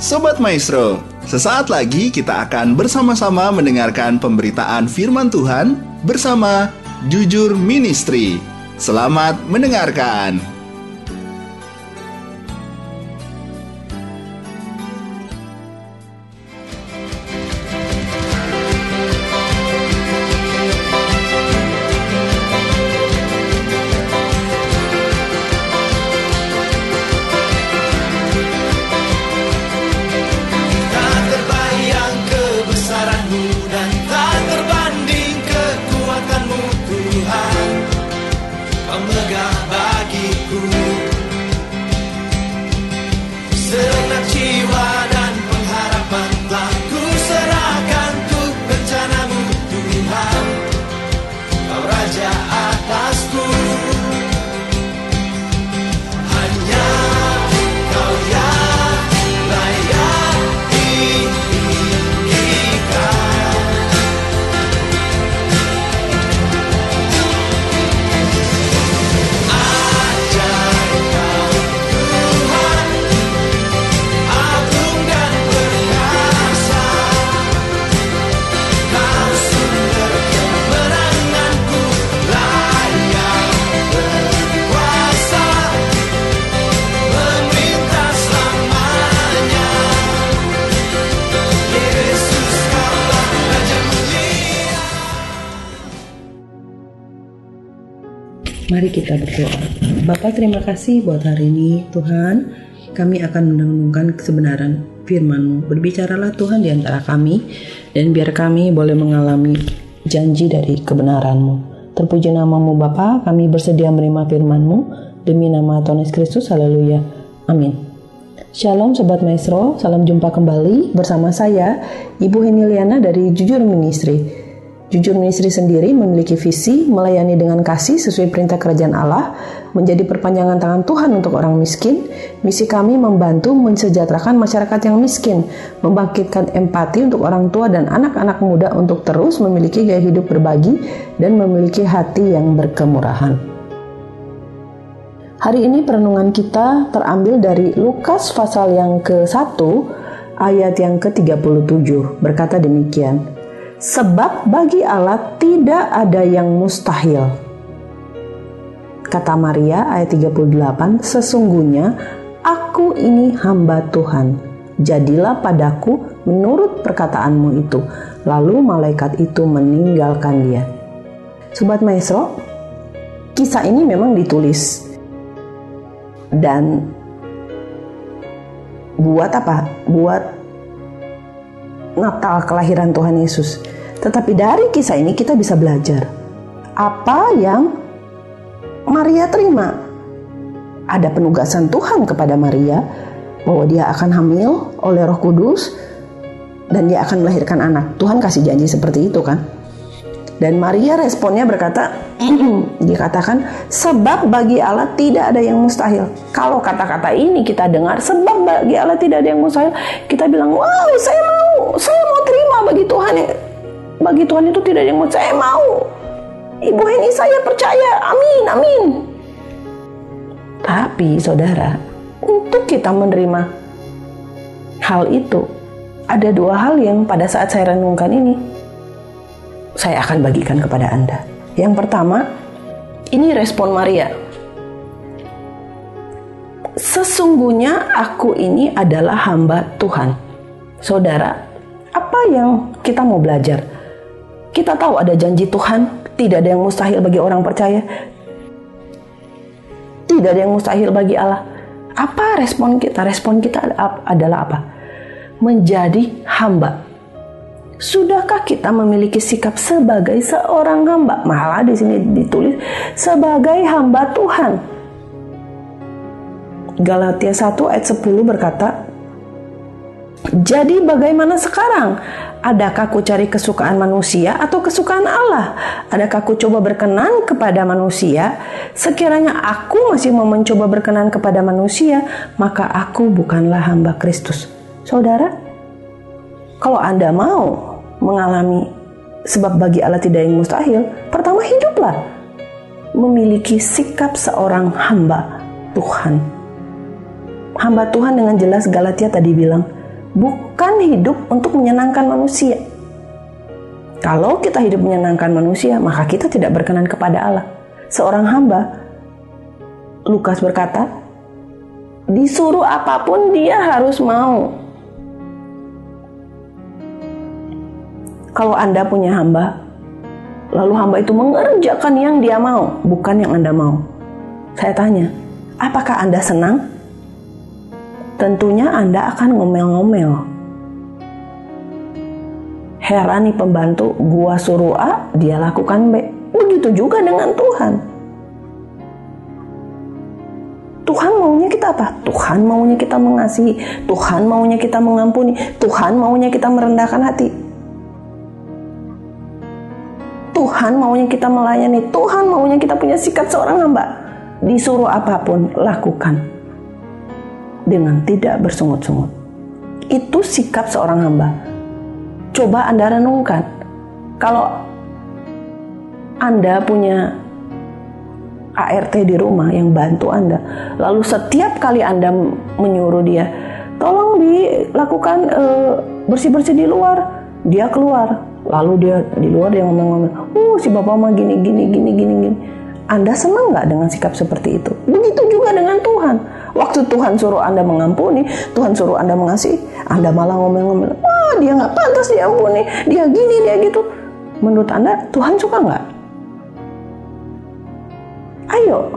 Sobat Maestro, sesaat lagi kita akan bersama-sama mendengarkan pemberitaan firman Tuhan bersama Jujur Ministry. Selamat mendengarkan. Mari kita berdoa. Bapak terima kasih buat hari ini Tuhan. Kami akan merenungkan kebenaran firman-Mu. Berbicaralah Tuhan di antara kami dan biar kami boleh mengalami janji dari kebenaran-Mu. Terpuji namamu Bapa, kami bersedia menerima firman-Mu demi nama Tuhan Yesus Kristus. Haleluya. Amin. Shalom Sobat Maestro, salam jumpa kembali bersama saya Ibu Heniliana dari Jujur Ministry. Jujur Ministry sendiri memiliki visi melayani dengan kasih sesuai perintah kerajaan Allah, menjadi perpanjangan tangan Tuhan untuk orang miskin. Misi kami membantu mensejahterakan masyarakat yang miskin, membangkitkan empati untuk orang tua dan anak-anak muda untuk terus memiliki gaya hidup berbagi dan memiliki hati yang berkemurahan. Hari ini perenungan kita terambil dari Lukas pasal yang ke-1 ayat yang ke-37 berkata demikian. Sebab bagi Allah tidak ada yang mustahil. Kata Maria ayat 38, sesungguhnya aku ini hamba Tuhan. Jadilah padaku menurut perkataanmu itu. Lalu malaikat itu meninggalkan dia. Sobat Maestro, kisah ini memang ditulis dan buat apa? Buat Natal kelahiran Tuhan Yesus. Tetapi dari kisah ini kita bisa belajar apa yang Maria terima. Ada penugasan Tuhan kepada Maria bahwa dia akan hamil oleh Roh Kudus dan dia akan melahirkan anak. Tuhan kasih janji seperti itu kan? Dan Maria responnya berkata, dikatakan sebab bagi Allah tidak ada yang mustahil. Kalau kata-kata ini kita dengar sebab bagi Allah tidak ada yang mustahil, kita bilang, wow saya mau, saya mau terima bagi Tuhan. Bagi Tuhan itu tidak ada yang mustahil, saya mau. Ibu ini saya percaya, amin, amin. Tapi saudara, untuk kita menerima hal itu, ada dua hal yang pada saat saya renungkan ini, saya akan bagikan kepada Anda. Yang pertama, ini respon Maria. Sesungguhnya aku ini adalah hamba Tuhan. Saudara, apa yang kita mau belajar? Kita tahu ada janji Tuhan, tidak ada yang mustahil bagi orang percaya. Tidak ada yang mustahil bagi Allah. Apa respon kita? Respon kita adalah apa? Menjadi hamba Sudahkah kita memiliki sikap sebagai seorang hamba? Malah di sini ditulis sebagai hamba Tuhan. Galatia 1 ayat 10 berkata, Jadi bagaimana sekarang? Adakah ku cari kesukaan manusia atau kesukaan Allah? Adakah ku coba berkenan kepada manusia? Sekiranya aku masih mau mencoba berkenan kepada manusia, maka aku bukanlah hamba Kristus. Saudara, kalau Anda mau mengalami sebab bagi Allah tidak yang mustahil, pertama hiduplah memiliki sikap seorang hamba Tuhan. Hamba Tuhan dengan jelas Galatia tadi bilang, bukan hidup untuk menyenangkan manusia. Kalau kita hidup menyenangkan manusia, maka kita tidak berkenan kepada Allah. Seorang hamba, Lukas berkata, disuruh apa pun dia harus mau. Kalau Anda punya hamba, lalu hamba itu mengerjakan yang dia mau, bukan yang Anda mau. Saya tanya, apakah Anda senang? Tentunya Anda akan ngomel-ngomel. Heran nih pembantu, gua suruh A, dia lakukan B. Begitu juga dengan Tuhan. Tuhan maunya kita apa? Tuhan maunya kita mengasihi, Tuhan maunya kita mengampuni, Tuhan maunya kita merendahkan hati. Tuhan maunya kita melayani, Tuhan maunya kita punya sikap seorang hamba. Disuruh apa pun, lakukan. Dengan tidak bersungut-sungut. Itu sikap seorang hamba. Coba Anda renungkan. Kalau Anda punya ART di rumah yang bantu Anda. Lalu setiap kali Anda menyuruh dia, tolong dilakukan eh, bersih-bersih di luar, dia keluar. Lalu dia di luar dia ngomong-ngomong, "Uh, si bapak mah gini gini gini gini gini." Anda senang nggak dengan sikap seperti itu? Begitu juga dengan Tuhan. Waktu Tuhan suruh Anda mengampuni, Tuhan suruh Anda mengasihi, Anda malah ngomel-ngomel, wah dia nggak pantas diampuni, dia gini, dia gitu. Menurut Anda, Tuhan suka nggak? Ayo,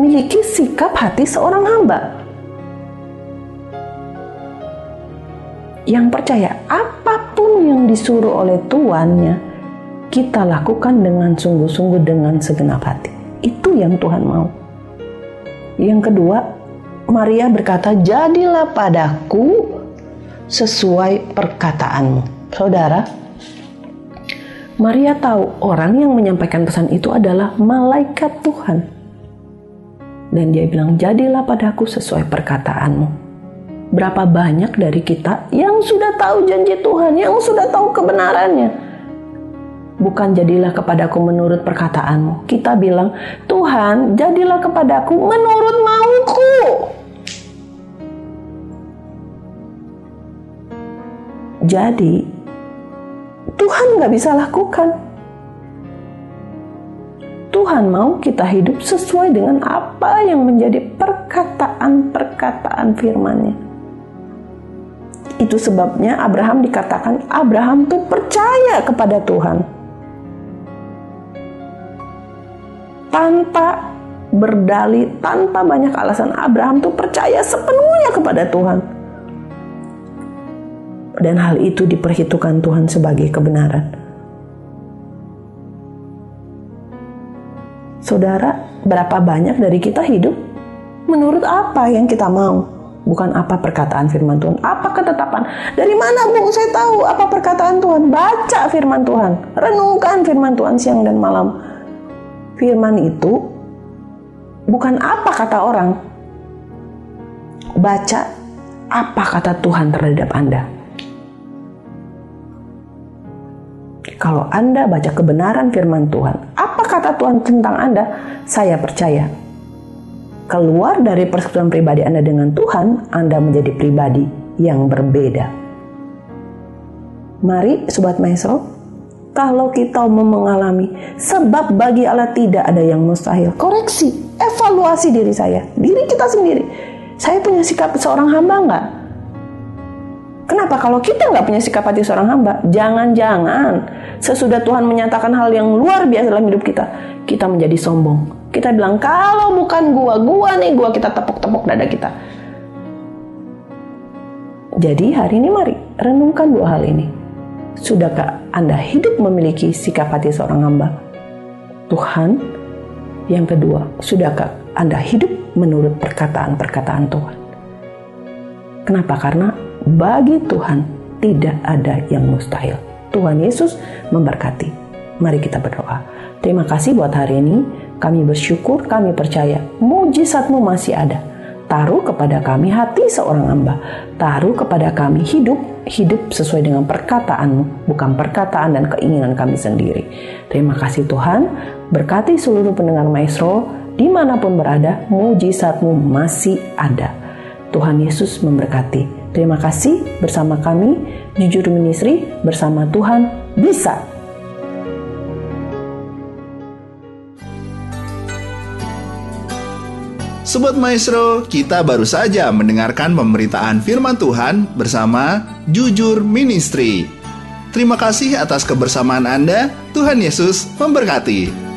miliki sikap hati seorang hamba. Yang percaya apa pun yang disuruh oleh tuannya, kita lakukan dengan sungguh-sungguh dengan segenap hati. Itu yang Tuhan mau. Yang kedua, Maria berkata, "Jadilah padaku sesuai perkataanmu." Saudara, Maria tahu orang yang menyampaikan pesan itu adalah malaikat Tuhan. Dan dia bilang, "Jadilah padaku sesuai perkataanmu." Berapa banyak dari kita yang sudah tahu janji Tuhan, yang sudah tahu kebenarannya, bukan jadilah kepadaku menurut perkataanmu. Kita bilang, Tuhan, jadilah kepadaku menurut mauku. Jadi, Tuhan nggak bisa lakukan. Tuhan mau kita hidup sesuai dengan apa yang menjadi perkataan-perkataan firman-Nya. Itu sebabnya Abraham dikatakan Abraham tuh percaya kepada Tuhan. Tanpa berdalih, tanpa banyak alasan Abraham tuh percaya sepenuhnya kepada Tuhan. Dan hal itu diperhitungkan Tuhan sebagai kebenaran. Saudara, berapa banyak dari kita hidup menurut apa yang kita mau? Bukan apa perkataan firman Tuhan. Apa ketetapan? Dari mana bu saya tahu apa perkataan Tuhan? Baca firman Tuhan. Renungkan firman Tuhan siang dan malam. Firman itu bukan apa kata orang. Baca apa kata Tuhan terhadap Anda. Kalau Anda baca kebenaran firman Tuhan, apa kata Tuhan tentang Anda? Saya percaya. Keluar dari persekutuan pribadi Anda dengan Tuhan, Anda menjadi pribadi yang berbeda. Mari Sobat Maestro, kalau kita mau mengalami sebab bagi Allah tidak ada yang mustahil, koreksi, evaluasi diri saya, diri kita sendiri. Saya punya sikap seorang hamba nggak? Kenapa kalau kita nggak punya sikap hati seorang hamba? Jangan-jangan sesudah Tuhan menyatakan hal yang luar biasa dalam hidup kita, kita menjadi sombong. Kita bilang kalau bukan gua, gua nih gua kita tepuk-tepuk dada kita. Jadi hari ini mari renungkan dua hal ini. Sudahkah Anda hidup memiliki sikap hati seorang hamba? Tuhan. Yang kedua, sudahkah Anda hidup menurut perkataan-perkataan Tuhan? Kenapa? Karena bagi Tuhan tidak ada yang mustahil. Tuhan Yesus memberkati. Mari kita berdoa. Terima kasih buat hari ini. Kami bersyukur, kami percaya mujizatmu masih ada. Taruh kepada kami hati seorang hamba. Taruh kepada kami hidup, hidup sesuai dengan perkataanmu, bukan perkataan dan keinginan kami sendiri. Terima kasih Tuhan. Berkati seluruh pendengar Maestro, di mana pun berada, mujizatmu masih ada. Tuhan Yesus memberkati. Terima kasih bersama kami, Jujur Ministry bersama Tuhan bisa. Sobat Maestro, kita baru saja mendengarkan pemberitaan firman Tuhan bersama Jujur Ministry. Terima kasih atas kebersamaan Anda. Tuhan Yesus memberkati.